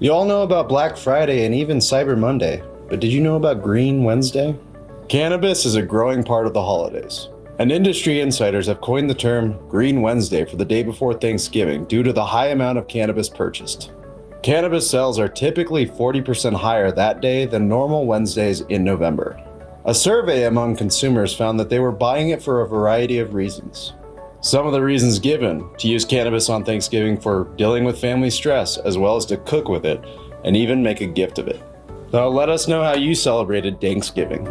You all know about Black Friday and even Cyber Monday, but did you know about Green Wednesday? Cannabis is a growing part of the holidays, and industry insiders have coined the term Green Wednesday for the day before Thanksgiving due to the high amount of cannabis purchased. Cannabis sales are typically 40% higher that day than normal Wednesdays in November. A survey among consumers found that they were buying it for a variety of reasons. Some of the reasons given to use cannabis on Thanksgiving for dealing with family stress, as well as to cook with it and even make a gift of it. So let us know how you celebrated Thanksgiving.